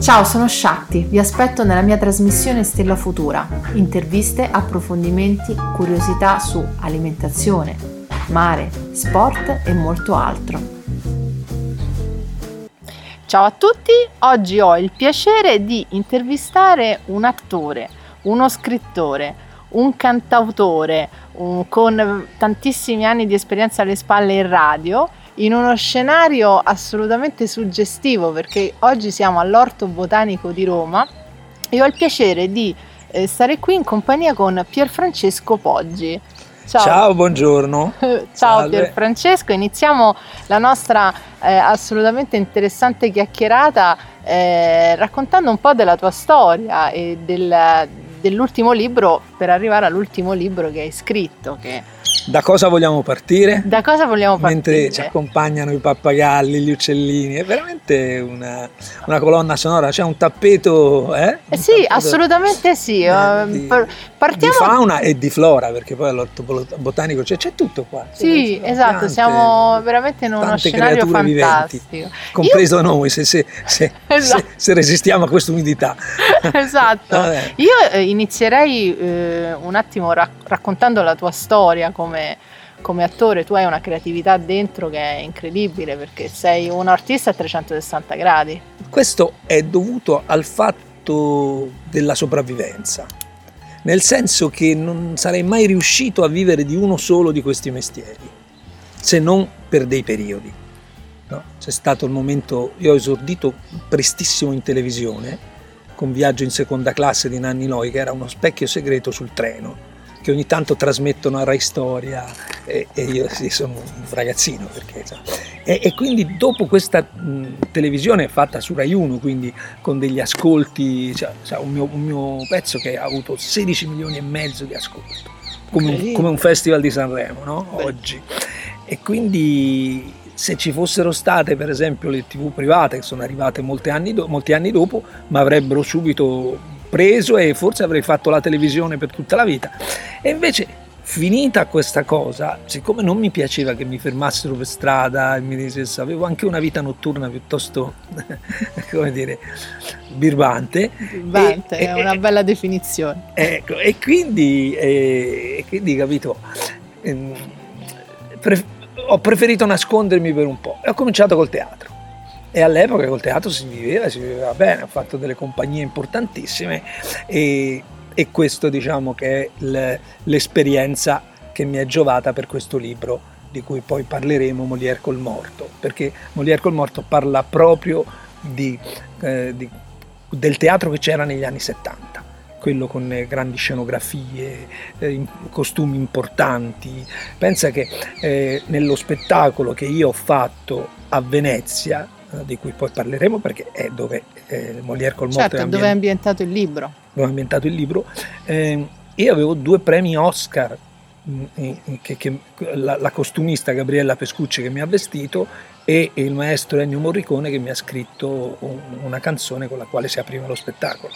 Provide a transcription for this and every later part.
Ciao, sono Shakti, vi aspetto nella mia trasmissione Stella Futura. Interviste, approfondimenti, curiosità su alimentazione, mare, sport e molto altro. Ciao a tutti, oggi ho il piacere di intervistare un attore, uno scrittore, un cantautore un, con tantissimi anni di esperienza alle spalle in radio in uno scenario assolutamente suggestivo perché oggi siamo all'Orto Botanico di Roma e ho il piacere di eh, stare qui in compagnia con Pierfrancesco Poggi. Ciao, Ciao buongiorno. Ciao Pierfrancesco, iniziamo la nostra eh, assolutamente interessante chiacchierata eh, raccontando un po' della tua storia e del, dell'ultimo libro per arrivare all'ultimo libro che hai scritto che da cosa vogliamo partire? Da cosa vogliamo partire? Mentre ci accompagnano i pappagalli, gli uccellini, è veramente una, una colonna sonora, c'è un tappeto, eh? eh sì, tappeto, assolutamente sì. Eh, ehm, di, Partiamo... di fauna e di flora, perché poi all'orto botanico c'è, c'è tutto qua. Sì, esatto, siamo veramente in uno scenario fantastico. Viventi, compreso Io... noi, se, se, se, esatto. se, resistiamo a questa umidità. esatto. Io eh, inizierei eh, un attimo rac- raccontando la tua storia come come, come attore tu hai una creatività dentro che è incredibile perché sei un artista a 360 gradi. Questo è dovuto al fatto della sopravvivenza, nel senso che non sarei mai riuscito a vivere di uno solo di questi mestieri, se non per dei periodi. No? C'è stato il momento, io ho esordito prestissimo in televisione con Viaggio in seconda classe di Nanni Loi, che era uno specchio segreto sul treno che ogni tanto trasmettono a Rai Storia e, e io sì, sono un ragazzino perché, e, e, quindi dopo questa mh, televisione fatta su Rai 1 quindi con degli ascolti cioè, cioè un, mio, un, mio, pezzo che ha avuto 16 milioni e mezzo di ascolto come, un, come un festival di Sanremo no? oggi e quindi se ci fossero state per esempio le tv private che sono arrivate molti anni, do- molti anni dopo mi avrebbero subito preso e forse avrei fatto la televisione per tutta la vita. E invece finita questa cosa, siccome non mi piaceva che mi fermassero per strada e mi dicessero, avevo anche una vita notturna piuttosto, come dire, birbante. Birbante, è una bella definizione. Ecco, e quindi, e, quindi capito, ehm, pre, ho preferito nascondermi per un po' e ho cominciato col teatro. E all'epoca col teatro si viveva, si viveva bene, ho fatto delle compagnie importantissime e, e questo diciamo che è l'esperienza che mi è giovata per questo libro di cui poi parleremo, Molière col morto, perché Molière col morto parla proprio di, eh, di, del teatro che c'era negli anni 70 quello con grandi scenografie, eh, costumi importanti. Pensa che eh, nello spettacolo che io ho fatto a Venezia, eh, di cui poi parleremo perché è dove eh, Molière col certo, ambient... dove è ambientato il libro. Dove è ambientato il libro. Eh, io avevo due premi Oscar mm, che, che, la, la, costumista Gabriella Pescucci che mi ha vestito e il maestro Ennio Morricone che mi ha scritto un, una canzone con la quale si apriva lo spettacolo.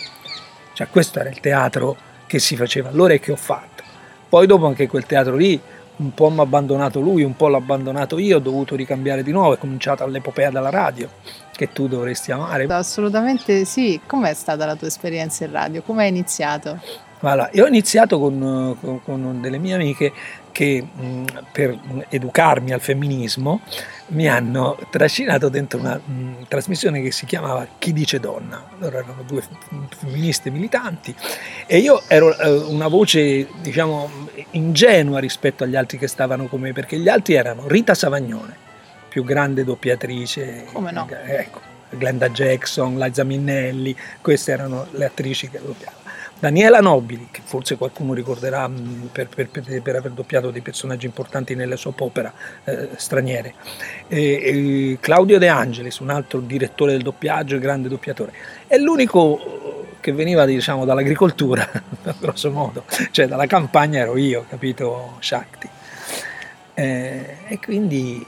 Cioè questo era il teatro che si faceva allora e che ho fatto. Poi dopo anche quel teatro lì un po' mi ha abbandonato lui, un po' l'ho abbandonato io, ho dovuto ricambiare di nuovo, è cominciata l'epopea della radio che tu dovresti amare. Assolutamente sì, com'è stata la tua esperienza in radio? Come hai iniziato? Voilà. Io ho iniziato con, con, con delle mie amiche che mh, per educarmi al femminismo mi hanno trascinato dentro una mh, trasmissione che si chiamava Chi dice donna. Allora erano due femministe militanti e io ero eh, una voce, diciamo, ingenua rispetto agli altri che stavano con me, perché gli altri erano Rita Savagnone, più grande doppiatrice, Come no? ecco, Glenda Jackson, Liza Minnelli, queste erano le attrici che doppiavano. Daniela Nobili, che forse qualcuno ricorderà mm, per, per, per, aver doppiato dei personaggi importanti nelle soap opera eh, straniere, e, e Claudio De Angelis, un altro direttore del doppiaggio e grande doppiatore. È l'unico che veniva diciamo, dall'agricoltura, grosso modo, cioè dalla campagna ero io, capito, Shakti. Eh, e quindi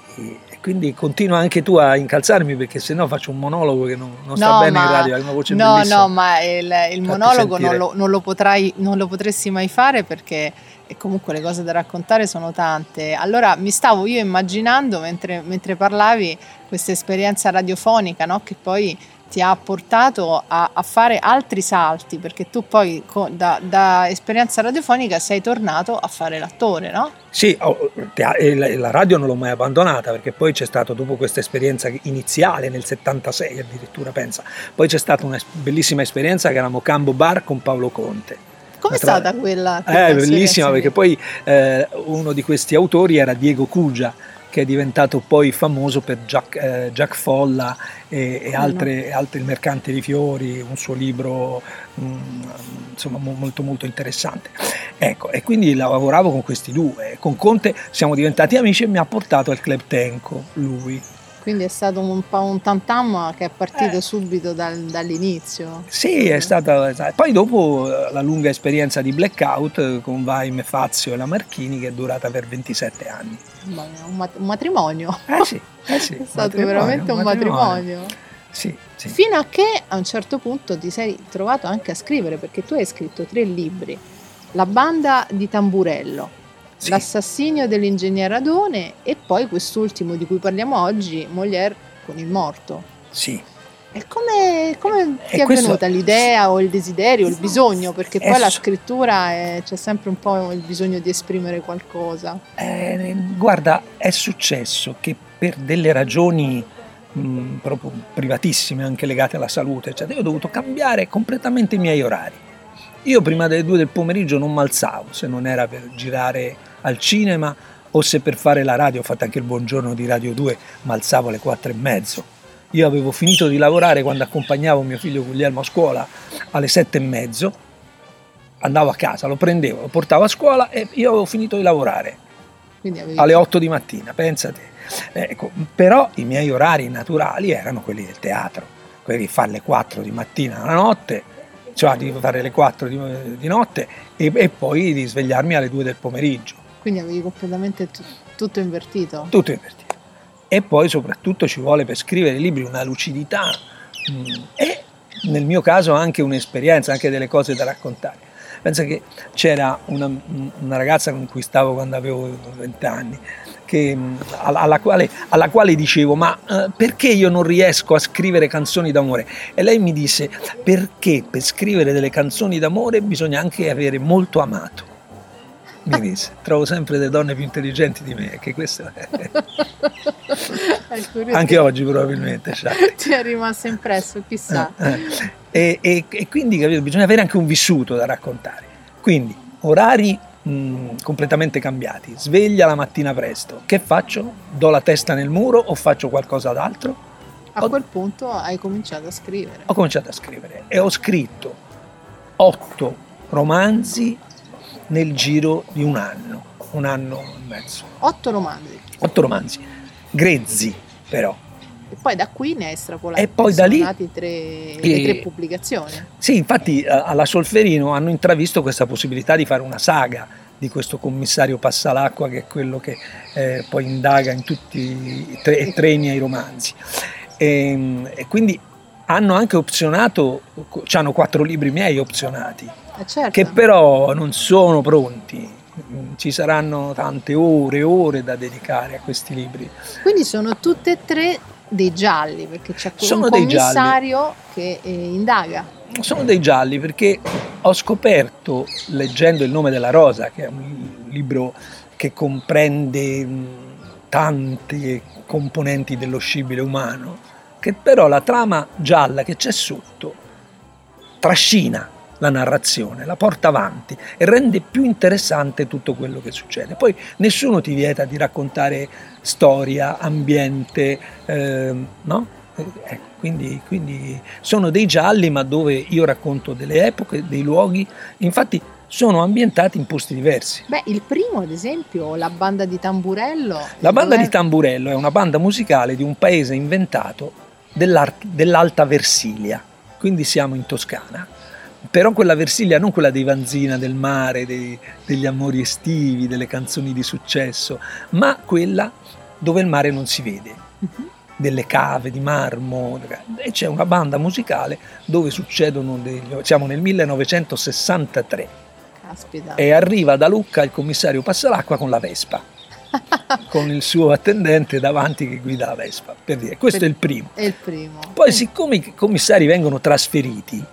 quindi continua anche tu a incalzarmi perché sennò faccio un monologo che non, non sta no, bene ma, in radio, hai una voce no, bellissima. No, ma il, il monologo non lo, non, lo potrai, non lo potresti mai fare perché comunque le cose da raccontare sono tante. Allora mi stavo io immaginando mentre, mentre parlavi questa esperienza radiofonica no? che poi ti ha portato a, a, fare altri salti, perché tu poi con, da, da, esperienza radiofonica sei tornato a fare l'attore, no? Sì, oh, la radio non l'ho mai abbandonata, perché poi c'è stato, dopo questa esperienza iniziale, nel 76 addirittura, pensa, poi c'è stata una bellissima esperienza che eravamo Cambo Bar con Paolo Conte. Com'è tra... stata quella? È eh, bellissima, perché poi eh, uno di questi autori era Diego Cugia, che è diventato poi famoso per Jack, eh, Jack Folla e, e altre, no. altri, Il mercante di fiori, un suo libro mh, mm, insomma molto molto interessante. Ecco, e quindi lavoravo con questi due. Con Conte siamo diventati amici e mi ha portato al Club Tenco, lui. Quindi è stato un po' un tantam che è partito eh. subito dal, dall'inizio. Sì, è stata. Poi dopo eh, la lunga esperienza di blackout eh, con Vaime, Fazio e la Marchini che è durata per 27 anni. Un, matrimonio. Eh sì, eh sì. è stato veramente un matrimonio. matrimonio. Sì, sì. Fino a che a un certo punto ti sei trovato anche a scrivere, perché tu hai scritto tre libri. La banda di Tamburello, sì. l'assassinio dell'ingegnere Adone e poi quest'ultimo di cui parliamo oggi, Molière con il morto. Sì. E come, come ti è questo... venuta l'idea o il desiderio, il bisogno? Perché poi la scrittura è, c'è sempre un po' il bisogno di esprimere qualcosa. Eh, guarda, è successo che per delle ragioni mh, proprio privatissime, anche legate alla salute, cioè, io ho dovuto cambiare completamente i miei orari. Io prima delle due del pomeriggio non mi alzavo se non era per girare al cinema o se per fare la radio, ho fatto anche il buongiorno di Radio 2, mi alzavo alle quattro e mezzo. Io avevo finito di lavorare quando accompagnavo mio figlio Guglielmo a scuola alle sette e mezzo, andavo a casa, lo prendevo, lo portavo a scuola e io avevo finito di lavorare avevi... alle 8 di mattina, pensate. Ecco, però i miei orari naturali erano quelli del teatro, quelli di fare le 4 di mattina la notte cioè di fare le 4 di, di notte e, e, poi di svegliarmi alle 2 del pomeriggio. Quindi avevi completamente t- tutto invertito? Tutto invertito. E poi soprattutto ci vuole per scrivere libri una lucidità mh, mm, e nel mio caso anche un'esperienza, anche delle cose da raccontare. Pensa che c'era una, una ragazza con cui stavo quando avevo 20 anni, che, alla, quale, alla, quale, dicevo ma eh, perché io non riesco a scrivere canzoni d'amore? E lei mi disse perché per scrivere delle canzoni d'amore bisogna anche avere molto amato. Mi disse, trovo sempre delle donne più intelligenti di me, che questo è... anche oggi probabilmente. Cioè. Ti è rimasto impresso, chissà. Eh, eh. E, e, e quindi capito, bisogna avere anche un vissuto da raccontare. Quindi orari mh, mm, completamente cambiati. Sveglia la mattina presto. Che faccio? Do la testa nel muro o faccio qualcosa d'altro? A quel punto hai cominciato a scrivere. Ho cominciato a scrivere e ho scritto otto romanzi nel giro di un anno, un anno e mezzo. Otto romanzi? Otto romanzi, grezzi però. E poi da qui ne hai estrapolato. E poi da lì tre, le tre pubblicazioni. Sì, infatti eh, alla Solferino hanno intravisto questa possibilità di fare una saga di questo commissario Passalacqua che è quello che eh, poi indaga in tutti i tre, i tre miei romanzi. E, ehm, e, quindi hanno anche opzionato, hanno quattro libri miei opzionati, eh certo. che però non sono pronti ci saranno tante ore e ore da dedicare a questi libri. Quindi sono tutte e tre dei gialli, perché c'è Sono un commissario che eh, indaga. Sono dei gialli perché ho scoperto, leggendo Il nome della rosa, che è un libro che comprende tante componenti dello scibile umano, che però la trama gialla che c'è sotto trascina la narrazione, la porta avanti e rende più interessante tutto quello che succede. Poi nessuno ti vieta di raccontare storia, ambiente, eh, no? Eh, quindi, quindi, sono dei gialli, ma dove io racconto delle epoche, dei luoghi, infatti sono ambientati in posti diversi. Beh, il primo, ad esempio, la banda di Tamburello. La banda di Tamburello è una banda musicale di un paese inventato dell'Alta Versilia, quindi siamo in Toscana. Però quella Versilia non quella dei Vanzina, del mare, dei, degli amori estivi, delle canzoni di successo, ma quella dove il mare non si vede, uh-huh. delle cave di marmo, e c'è una banda musicale dove succedono degli... siamo nel 1963 Caspita. e arriva da Lucca il commissario Passalacqua con la Vespa con il suo attendente davanti che guida la Vespa. Per dire, questo Per- è il primo. È il primo. Poi, siccome i commissari vengono trasferiti,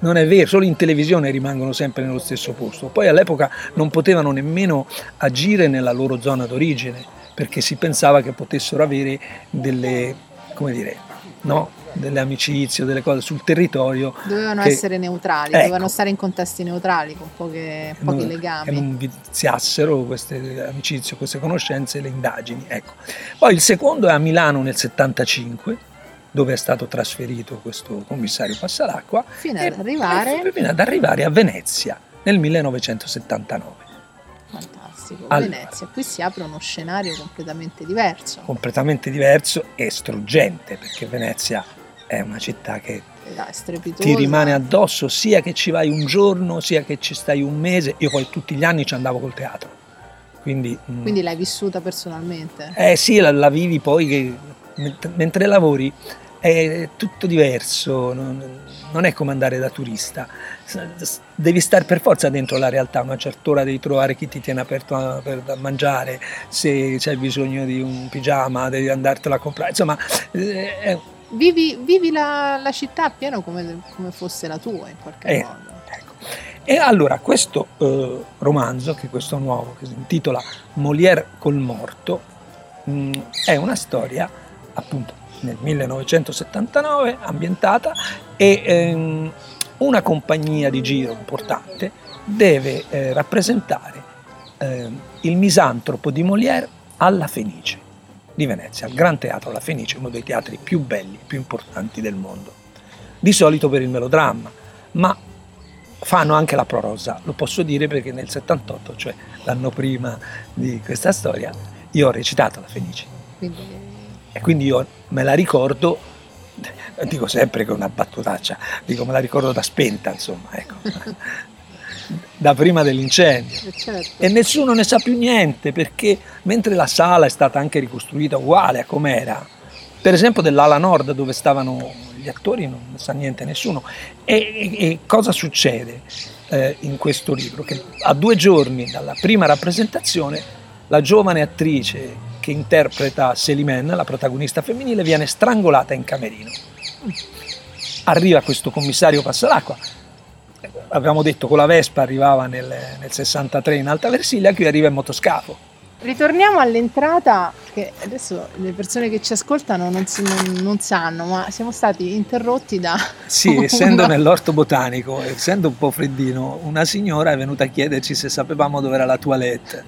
non è vero, solo in televisione rimangono sempre nello stesso posto. Poi all'epoca non potevano nemmeno agire nella loro zona d'origine, perché si pensava che potessero avere delle, come dire, no? Delle amicizie, o delle cose sul territorio. Dovevano che- essere neutrali, Ecco. dovevano stare in contesti neutrali con poche- pochi non- legami. che non viziassero queste amicizie, queste conoscenze le indagini. Ecco. Poi il secondo è a Milano nel 75, dove è stato trasferito questo commissario Passalacqua, Fino e- ad arrivare. e fino ad arrivare a Venezia nel 1979, Fantastico. Allora. Venezia, qui si apre uno scenario completamente diverso. completamente diverso e struggente, perché Venezia è una città che Dai, ti rimane addosso sia che ci vai un giorno, sia che ci stai un mese. Io poi tutti gli anni ci andavo col teatro. Quindi, mm, Quindi l'hai vissuta personalmente? Eh sì, la, la vivi poi che ment- mentre lavori è tutto diverso, non, è come andare da turista. Devi stare per forza dentro la realtà, a una certa ora devi trovare chi ti tiene aperto a- per da mangiare, se c'hai bisogno di un pigiama devi andartelo a comprare, insomma eh, è- Vivi, vivi la, la città appieno come, come fosse la tua in qualche Eh. modo. Ecco. E allora questo eh, romanzo, che è questo nuovo, che si intitola Molière col morto, mh, è una storia appunto nel 1979 ambientata e ehm, una compagnia di giro importante deve eh, rappresentare ehm, il misantropo di Molière alla Fenice di Venezia, al Gran Teatro La Fenice, uno dei teatri più belli, più importanti del mondo. Di solito per il melodramma, ma fanno anche la prosa, lo posso dire perché nel 78, cioè l'anno prima di questa storia, io ho recitato La Fenice Quindi e quindi io me la ricordo, dico sempre che è una battutaccia, dico me la ricordo da spenta, insomma, ecco, da prima dell'incendio. eh, certo. E nessuno ne sa più niente perché mentre la sala è stata anche ricostruita uguale a com'era, per esempio dell'ala nord dove stavano gli attori non sa niente nessuno. E, e- e cosa succede eh, in questo libro? Che a due giorni dalla prima rappresentazione la giovane attrice che interpreta Selimen, la protagonista femminile, viene strangolata in camerino. Arriva questo commissario Passalacqua, abbiamo detto con la Vespa arrivava nel, nel 63 in Alta Versilia, qui arriva in motoscafo. Ritorniamo all'entrata, che adesso le persone che ci ascoltano non, si- non- non sanno, ma siamo stati interrotti da... Sì, essendo nell'orto botanico, essendo un po' freddino, una signora è venuta a chiederci se sapevamo dove era la toilette.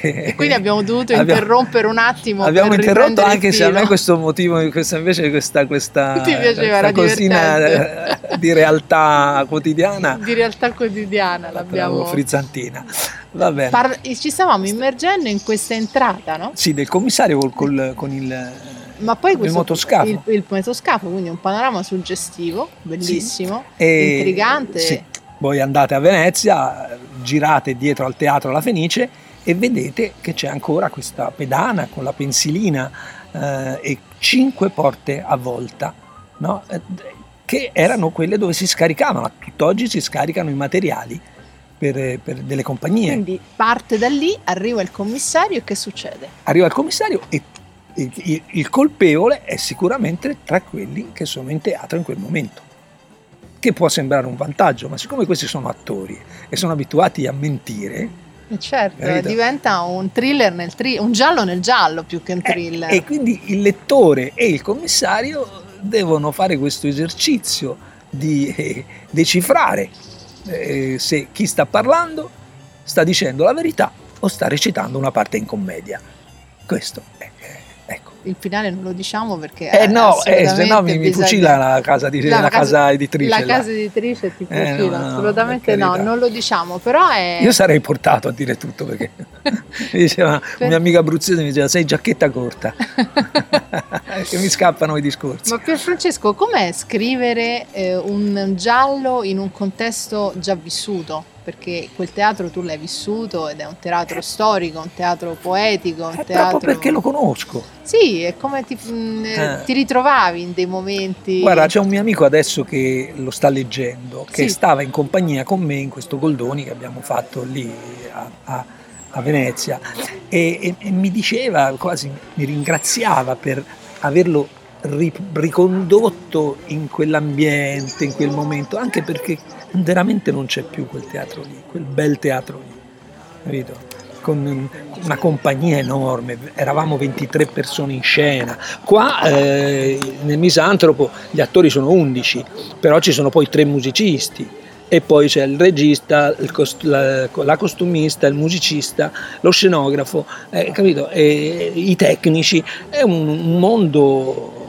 E quindi abbiamo dovuto Abbiamo- interrompere un attimo. Abbiamo interrotto anche se a me questo motivo, questa invece questa, questa, Ti piaceva, questa cosina divertente. eh, di realtà quotidiana Di realtà quotidiana l'abbiamo... frizzantina. Va bene. Par- ci stavamo immergendo in questa entrata, no? Sì, del commissario col, col- con il... Ma poi questo, motoscafo. Il, il motoscafo, quindi un panorama suggestivo, bellissimo, e- intrigante. sì. Voi andate a Venezia, girate dietro al teatro La Fenice e vedete che c'è ancora questa pedana con la pensilina eh, e cinque porte a volta, no? Eh, che erano quelle dove si scaricavano. Tutt'oggi si scaricano i materiali per, per delle compagnie. Quindi parte da lì, arriva il commissario e che succede? Arriva il commissario e il, il- il colpevole è sicuramente tra quelli che sono in teatro in quel momento. Che può sembrare un vantaggio, ma siccome questi sono attori e sono abituati a mentire, E certo, Capito? diventa un thriller nel thriller, un giallo nel giallo più che un Eh, thriller. e quindi il lettore e il commissario devono fare questo esercizio di eh, decifrare eh, se chi sta parlando sta dicendo la verità o sta recitando una parte in commedia. Questo è. Il finale non lo diciamo perché Eh no, eh, se no mi, mi fucila la casa, di, No, la casa editrice. La là. casa editrice ti Eh, fucila, no, no, assolutamente no, non lo diciamo, però è... Io sarei portato a dire tutto perché mi diceva, Per- mia amica abruzzese mi diceva sei giacchetta corta che mi scappano i discorsi. Ma Pier Francesco, com'è scrivere eh, un giallo in un contesto già vissuto? Perché quel teatro tu l'hai vissuto ed è un teatro storico, un teatro poetico, un Eh, teatro... proprio perché lo conosco. Sì, è come ti, mh, eh, ti ritrovavi in dei momenti... Guarda, c'è un mio amico adesso che lo sta leggendo, che Sì. stava in compagnia con me in questo Goldoni che abbiamo fatto lì a, a- a Venezia e, e, e mi diceva, quasi mi ringraziava per averlo ri, ricondotto in quell'ambiente, in quel momento, anche perché veramente non c'è più quel teatro lì, quel bel teatro lì, capito? con una compagnia enorme, eravamo 23 persone in scena. Qua eh, nel Misantropo gli attori sono 11, però ci sono poi tre musicisti e poi c'è il regista, il cost- la, la, costumista, il musicista, lo scenografo, eh, capito? E, i tecnici, è un, un mondo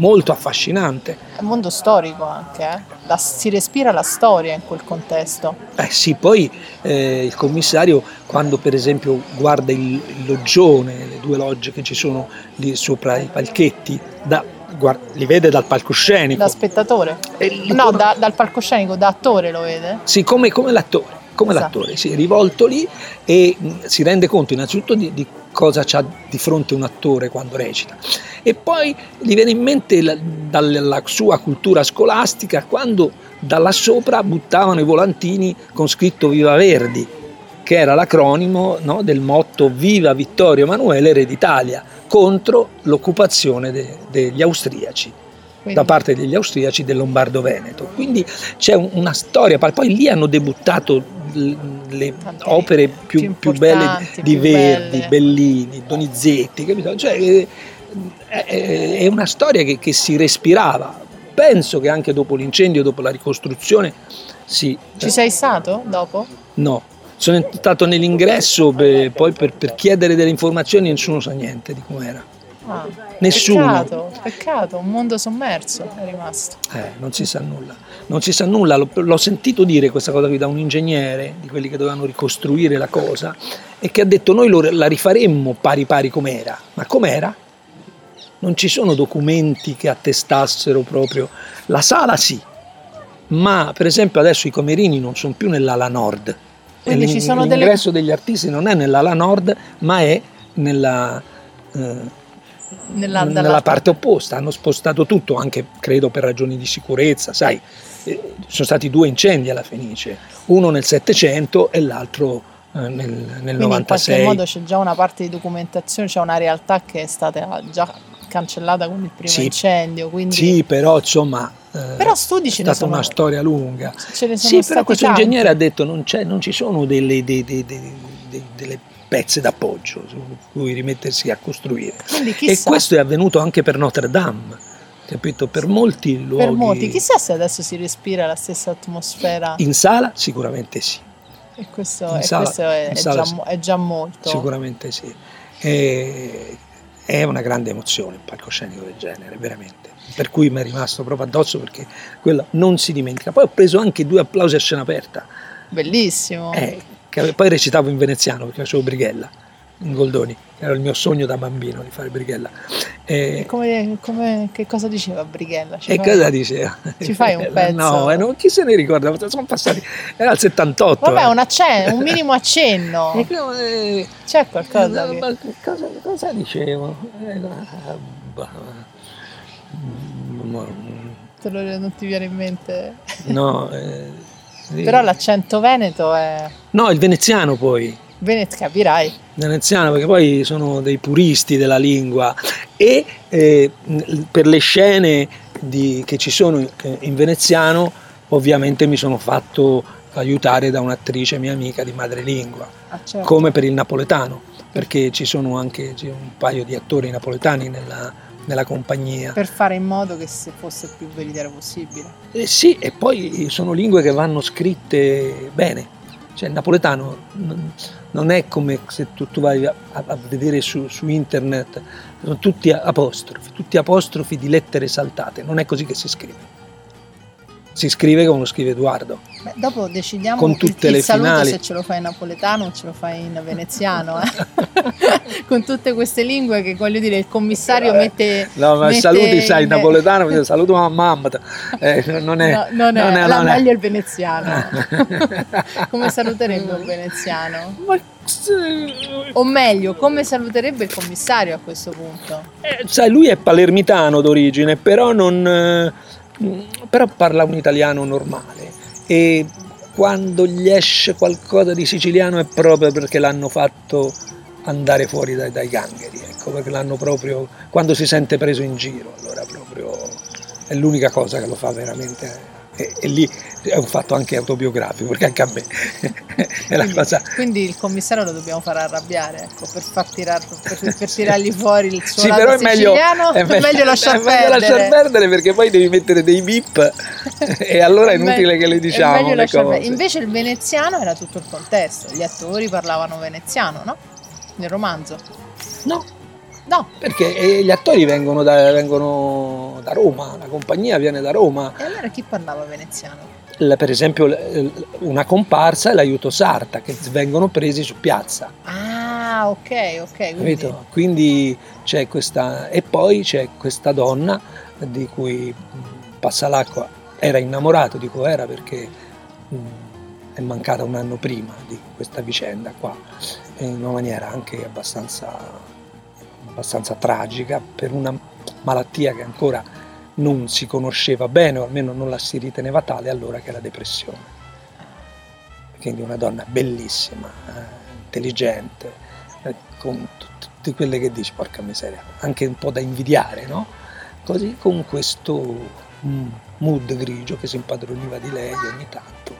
molto affascinante. È un mondo storico anche, eh? la, si respira la storia in quel contesto. Eh sì, poi eh, il commissario quando per esempio guarda il, il, loggione, le due logge che ci sono lì sopra i palchetti, da, guarda, li vede dal palcoscenico. Da spettatore? no, come... da, dal palcoscenico, da attore lo vede? Sì, come, come l'attore come esatto. l'attore, si è rivolto lì e si rende conto innanzitutto di, di cosa c'ha di fronte un attore quando recita e poi gli viene in mente la, dalla sua cultura scolastica quando da là sopra buttavano i volantini con scritto Viva Verdi, che era l'acronimo no, del motto Viva Vittorio Emanuele Re d'Italia contro l'occupazione de, degli austriaci. Quindi. da parte degli austriaci del Lombardo-Veneto. Quindi c'è una storia, poi lì hanno debuttato le opere più, più, più belle di più Verdi, belle. Bellini, Donizetti, capito? Cioè, è una storia che, che, si respirava. Penso che anche dopo l'incendio, dopo la ricostruzione, sì. Ci sei stato dopo? No, sono entrato nell'ingresso per, poi per, per, chiedere delle informazioni nessuno sa niente di com'era. Ah, nessuno. Peccato, peccato, un mondo sommerso è rimasto. Eh, non si sa nulla. Non si sa nulla, l'ho sentito dire questa cosa qui da un ingegnere, di quelli che dovevano ricostruire la cosa, e che ha detto noi la rifaremmo pari pari com'era. Ma com'era? non ci sono documenti che attestassero proprio la sala sì, ma per esempio adesso i comerini non sono più nell'ala nord. Quindi ci sono l'ingresso delle... degli artisti non è nell'ala nord, ma è nella, eh, nella, nella parte opposta. Hanno spostato tutto, anche credo per ragioni di sicurezza, sai. Eh, sono stati due incendi alla Fenice, uno nel 700 e l'altro eh, nel, nel 96. In qualche modo c'è già una parte di documentazione, c'è una realtà che è stata già cancellata con il primo sì, incendio. Quindi... Sì, però insomma. Eh, però studi È stata sono, una storia lunga. Sì, però questo tanti. ingegnere ha detto non, non ci sono delle, dei, dei, dei, delle pezze d'appoggio su cui rimettersi a costruire. E questo è avvenuto anche per Notre Dame. Capito? Per molti luoghi. Per molti, chissà se adesso si respira la stessa atmosfera. In sala sicuramente sì. E questo, e sala, questo è, è, già, sì. è, già, molto. Sicuramente sì. E è una grande emozione un palcoscenico del genere, veramente. Per cui mi è rimasto proprio addosso perché quello non si dimentica. Poi ho preso anche due applausi a scena aperta. Bellissimo. Eh, poi recitavo in veneziano perché facevo Brighella in Goldoni, era il mio sogno da bambino di fare Brighella. E come, come, che cosa diceva Brighella? Ci e fai, cosa diceva? Ci fai un pezzo? No, chi se ne ricorda? Sono passati, era il 78. Vabbè, eh. un, accenno, un minimo accenno. eh, C'è qualcosa? Eh, che... cosa, cosa dicevo? Eh, Te lo, non ti viene in mente? No. Sì. Però l'accento veneto è... No, il veneziano poi. Veneto, capirai. Veneziano, perché poi sono dei puristi della lingua e eh, per le scene di, che ci sono in veneziano ovviamente mi sono fatto aiutare da un'attrice mia amica di madrelingua, ah, certo. come per il napoletano, perché ci sono anche un paio di attori napoletani nella, nella compagnia. Per fare in modo che se fosse il più veritiero possibile. Eh sì, e poi sono lingue che vanno scritte bene. Cioè il napoletano non è come se tu, tu vai a, a vedere su, su, internet, sono tutti apostrofi, tutti apostrofi di lettere saltate, non è così che si scrive. Si scrive come lo scrive Edoardo. Beh, dopo decidiamo con tutte il, il le finali. se ce lo fai in napoletano o ce lo fai in veneziano, eh? con tutte queste lingue che voglio dire il commissario eh, mette... No, ma mette saluti sai in napoletano, saluto mamma, eh, non è... No, non, non è, è, non meglio è. il veneziano. come saluterebbe un veneziano? Ma o meglio, come saluterebbe il commissario a questo punto? Eh, sai, lui è palermitano d'origine, però, non, eh, però parla un italiano normale e quando gli esce qualcosa di siciliano è proprio perché l'hanno fatto andare fuori dai, dai gangheri, ecco, perché l'hanno proprio, quando si sente preso in giro, allora proprio è l'unica cosa che lo fa veramente e, e, lì è un fatto anche autobiografico perché anche a me è la quindi, cosa quindi il commissario lo dobbiamo far arrabbiare ecco, per, far tirar, per, per tirargli fuori il suo sì, lato però è meglio, siciliano è meglio, meglio lasciar è meglio perdere lasciar perdere perché poi devi mettere dei bip e allora è inutile che le diciamo le cose. invece il veneziano era tutto il contesto gli attori parlavano veneziano no? nel romanzo no No. Perché gli attori vengono da, vengono da, Roma, la compagnia viene da Roma. E allora chi parlava veneziano? Per esempio una comparsa e l'aiuto sarta che vengono presi su piazza. Ah, ok, ok. Quindi... quindi c'è questa... E poi c'è questa donna di cui passa l'acqua era innamorato, dico era perché mh, è mancata un anno prima di questa vicenda qua, in una maniera anche abbastanza abbastanza tragica per una malattia che ancora non si conosceva bene o almeno non la si riteneva tale allora che è la depressione. Quindi una donna bellissima, eh, intelligente, eh, con tutte quelle che dici, porca miseria, anche un po' da invidiare, no? Così con questo mm, mood grigio che si impadroniva di lei ogni tanto,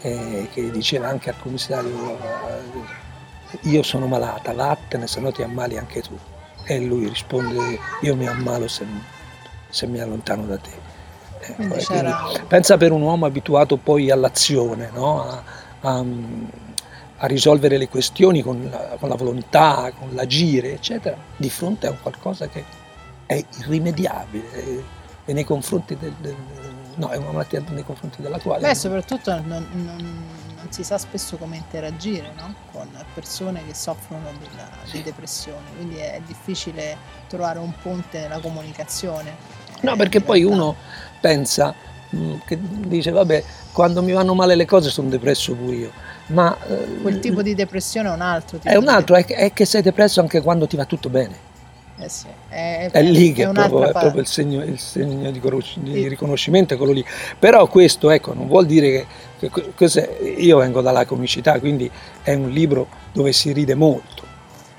eh, che diceva anche al commissario eh, io sono malata, vattene, se no ti ammali anche tu. E lui risponde, io mi ammalo se, se mi allontano da te. Eh, quindi pensa per un uomo abituato poi all'azione, no? a, a, a, risolvere le questioni con la, con la, volontà, con l'agire, eccetera, di fronte a un qualcosa che è irrimediabile e nei confronti del, del no, è una malattia nei confronti della quale... Beh, soprattutto non, non si sa spesso come interagire no? con persone che soffrono della, di depressione, quindi è difficile trovare un ponte nella comunicazione. No, perché poi uno pensa, mm, che dice vabbè, quando mi vanno male le cose sono depresso pure io. Ma, eh, Quel tipo di depressione è un altro. è un altro, è, è che sei depresso anche quando ti va tutto bene. Eh sì, è, è, lì che è, proprio, è proprio, il segno, il segno di, di, riconoscimento, è quello lì. Però questo ecco, non vuol dire che, che io vengo dalla comicità, quindi è un libro dove si ride molto.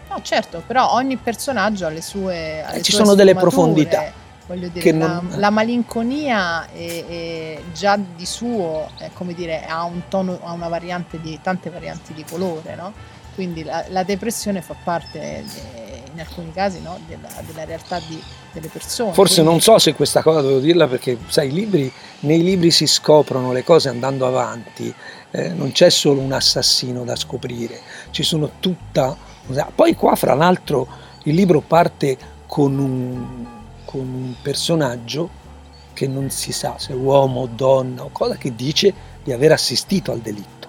No, certo, però ogni personaggio ha le sue. Ha le ci sue sono delle profondità. Voglio dire, non... la, la, malinconia è, è già di suo, come dire, ha un tono, ha una variante di tante varianti di colore, no? Quindi la, la depressione fa parte. De, in alcuni casi no, della, della, realtà di, delle persone. Forse Quindi... non so se questa cosa devo dirla perché sai, libri, nei libri si scoprono le cose andando avanti, eh, non c'è solo un assassino da scoprire, ci sono tutta... Poi qua fra l'altro il libro parte con un, con un personaggio che non si sa se è uomo o donna o cosa che dice di aver assistito al delitto.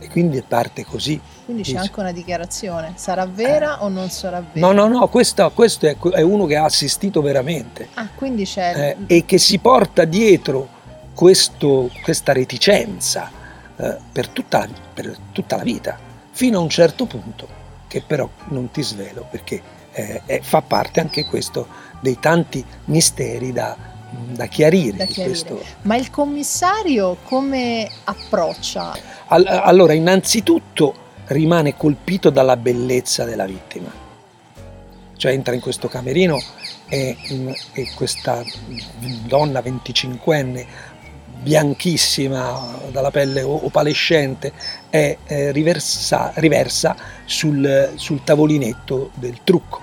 E quindi parte così. Quindi c'è anche una dichiarazione, sarà vera eh. o non sarà vera? No, no, no, questo, questo è, è, uno che ha assistito veramente. Ah, quindi c'è... Eh, e che si porta dietro questo, questa reticenza eh, per, tutta, per, tutta, la vita, fino a un certo punto, che però non ti svelo perché eh, fa parte anche questo dei tanti misteri da, da chiarire. Da chiarire. Ma il commissario come approccia? allora, innanzitutto rimane colpito dalla bellezza della vittima. Cioè entra in questo camerino e, e questa donna 25enne, bianchissima, dalla pelle opalescente, è, eh, riversa, riversa sul, sul, tavolinetto del trucco,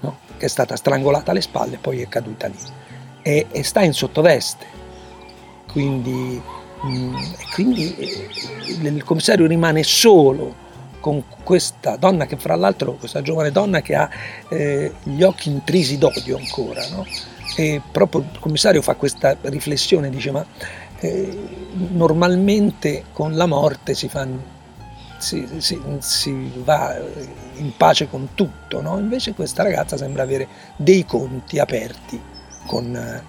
no? che è stata strangolata alle spalle e poi è caduta lì e, e sta in sottoveste. Quindi, mh, mm, quindi eh, il commissario rimane solo con questa donna che fra l'altro, questa giovane donna che ha eh, gli occhi intrisi d'odio ancora, no? e proprio il commissario fa questa riflessione, dice ma eh, normalmente con la morte si, fa, si, si, si, va in pace con tutto, no? invece questa ragazza sembra avere dei conti aperti con,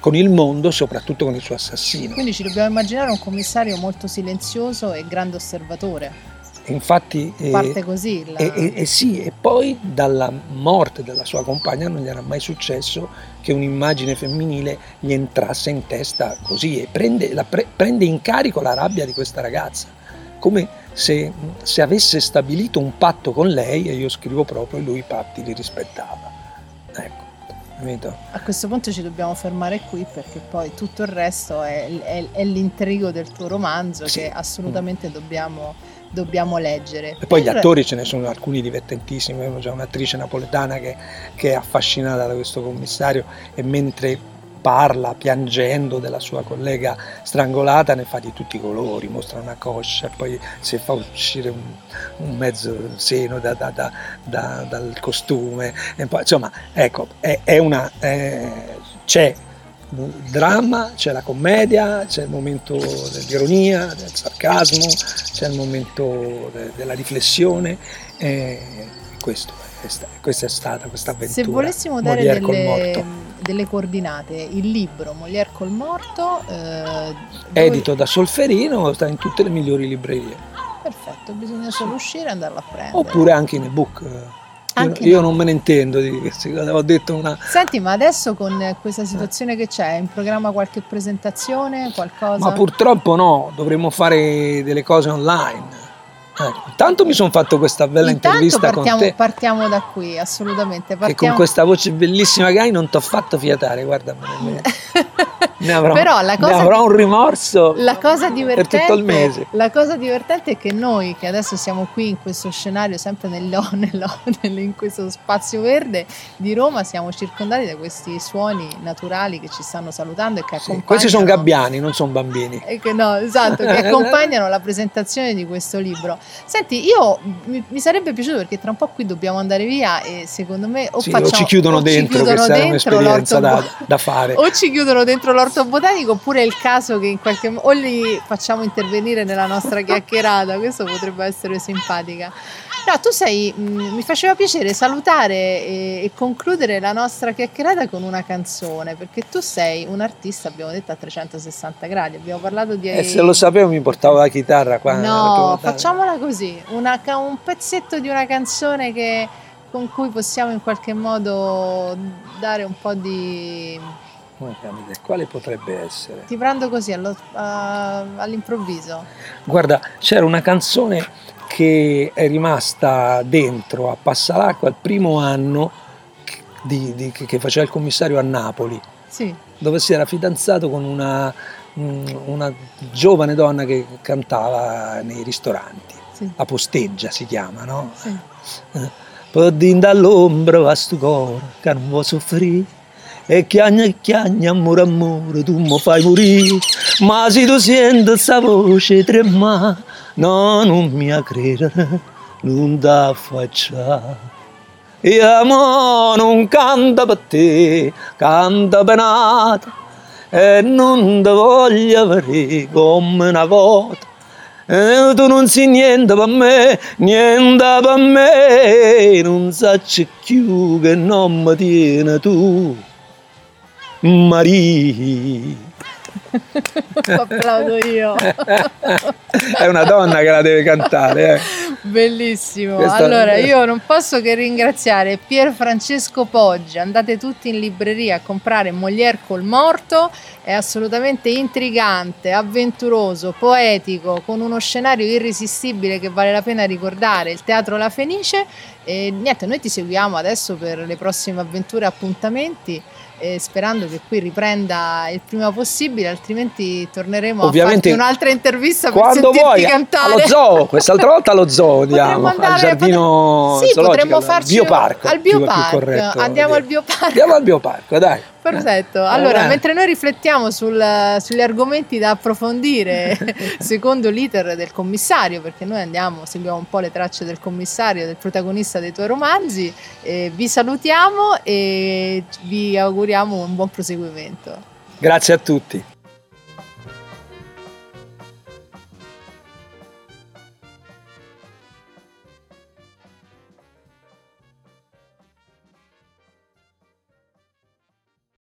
con il mondo, soprattutto con il suo assassino. Quindi ci dobbiamo immaginare un commissario molto silenzioso e grande osservatore. infatti eh, parte così. La... E, e, e, sì, e poi dalla morte della sua compagna non gli era mai successo che un'immagine femminile gli entrasse in testa così e prende, pre, prende in carico la rabbia di questa ragazza, come se, se avesse stabilito un patto con lei e io scrivo proprio e lui i patti li rispettava. Ecco. A questo punto ci dobbiamo fermare qui perché poi tutto il resto è, è, è l'intrigo del tuo romanzo sì. che assolutamente dobbiamo, dobbiamo, leggere. E poi gli attori ce ne sono alcuni divertentissimi, c'è un'attrice napoletana che, che è affascinata da questo commissario e mentre parla piangendo della sua collega strangolata, ne fa di tutti i colori, mostra una coscia poi si fa uscire un, un mezzo seno da, da, da, dal costume. Poi, insomma, ecco, è, è una, è, c'è il dramma, c'è la commedia, c'è il momento dell'ironia, del sarcasmo, c'è il momento de, della riflessione. E questo, questa è stata questa avventura. Se volessimo dare delle, delle, coordinate, il libro Molière col morto, eh, edito da Solferino, sta in tutte le migliori librerie. Perfetto, bisogna solo uscire e andarlo a prendere. Oppure anche in ebook. Io, io, non me ne intendo di queste cose, ho detto una... Senti, ma adesso con questa situazione che c'è, in programma qualche presentazione, qualcosa? Ma purtroppo no, dovremmo fare delle cose online. Ecco, intanto mi sono fatto questa bella intanto intervista partiamo, con te. Partiamo da qui, assolutamente. Partiamo. E con questa voce bellissima che hai non ti ho fatto fiatare, guarda. ne avrò, Però la cosa, ne avrò un rimorso la cosa per tutto il mese. La cosa divertente è che noi, che adesso siamo qui in questo scenario, sempre nello, nello, in questo spazio verde di Roma, siamo circondati da questi suoni naturali che ci stanno salutando e che sì, accompagnano. Questi sono gabbiani, non sono bambini. E che, no, esatto, che accompagnano la presentazione di questo libro. Senti, io mi, mi, sarebbe piaciuto perché tra un po' qui dobbiamo andare via e secondo me o, sì, facciamo, o ci chiudono o dentro, ci chiudono che dentro un'esperienza da, da, fare. O ci chiudono dentro l'orto botanico oppure è il caso che in qualche modo o li facciamo intervenire nella nostra chiacchierata, questo potrebbe essere simpatica. No, tu sei, mh, mm, mi faceva piacere salutare e, e, concludere la nostra chiacchierata con una canzone, perché tu sei un artista, abbiamo detto a 360 gradi, abbiamo parlato di... E eh, se lo sapevo mi portavo la chitarra qua. No, facciamola così, una, un pezzetto di una canzone che, con cui possiamo in qualche modo dare un po' di... Quale potrebbe essere? Ti prendo così allo, uh, all'improvviso. Guarda, c'era una canzone che è rimasta dentro a Passalacqua il primo anno di, di, che faceva il commissario a Napoli, sì. dove si era fidanzato con una, una giovane donna che cantava nei ristoranti, sì. a posteggia si chiama, no? Sì. Eh, Podin dall'ombra va sto cuore che non vuoi soffrire e chiagna e chiagna, amore amore, tu mi fai morire, ma se tu senti questa voce tremare, no, non mi credere, non da faccia. E amore non canta per te, canta penata, e non ti voglio avere come una volta. E tu non sei niente per me, niente per me, non sai più che non mi tieni tu. Marie. Applaudo io. È una donna che la deve cantare. Eh. Bellissimo. Questa... Allora, io non posso che ringraziare Pier Francesco Poggi. Andate tutti in libreria a comprare Molière col morto. È assolutamente intrigante, avventuroso, poetico, con uno scenario irresistibile che vale la pena ricordare, il Teatro La Fenice. E niente, noi ti seguiamo adesso per le prossime avventure e appuntamenti eh, sperando che qui riprenda il prima possibile, altrimenti torneremo Ovviamente, a farti un'altra intervista per quando vuoi, cantare. Allo zoo, quest'altra volta allo zoo andiamo, andare, al giardino potre... sì, potremmo farci al bioparco, al bioparco. andiamo al bioparco. Andiamo al bioparco, dai. Perfetto, allora eh. mentre noi riflettiamo sul, sugli argomenti da approfondire secondo l'iter del commissario, perché noi andiamo, seguiamo un po' le tracce del commissario, del protagonista dei tuoi romanzi, eh, vi salutiamo e vi auguriamo un buon proseguimento. Grazie a tutti.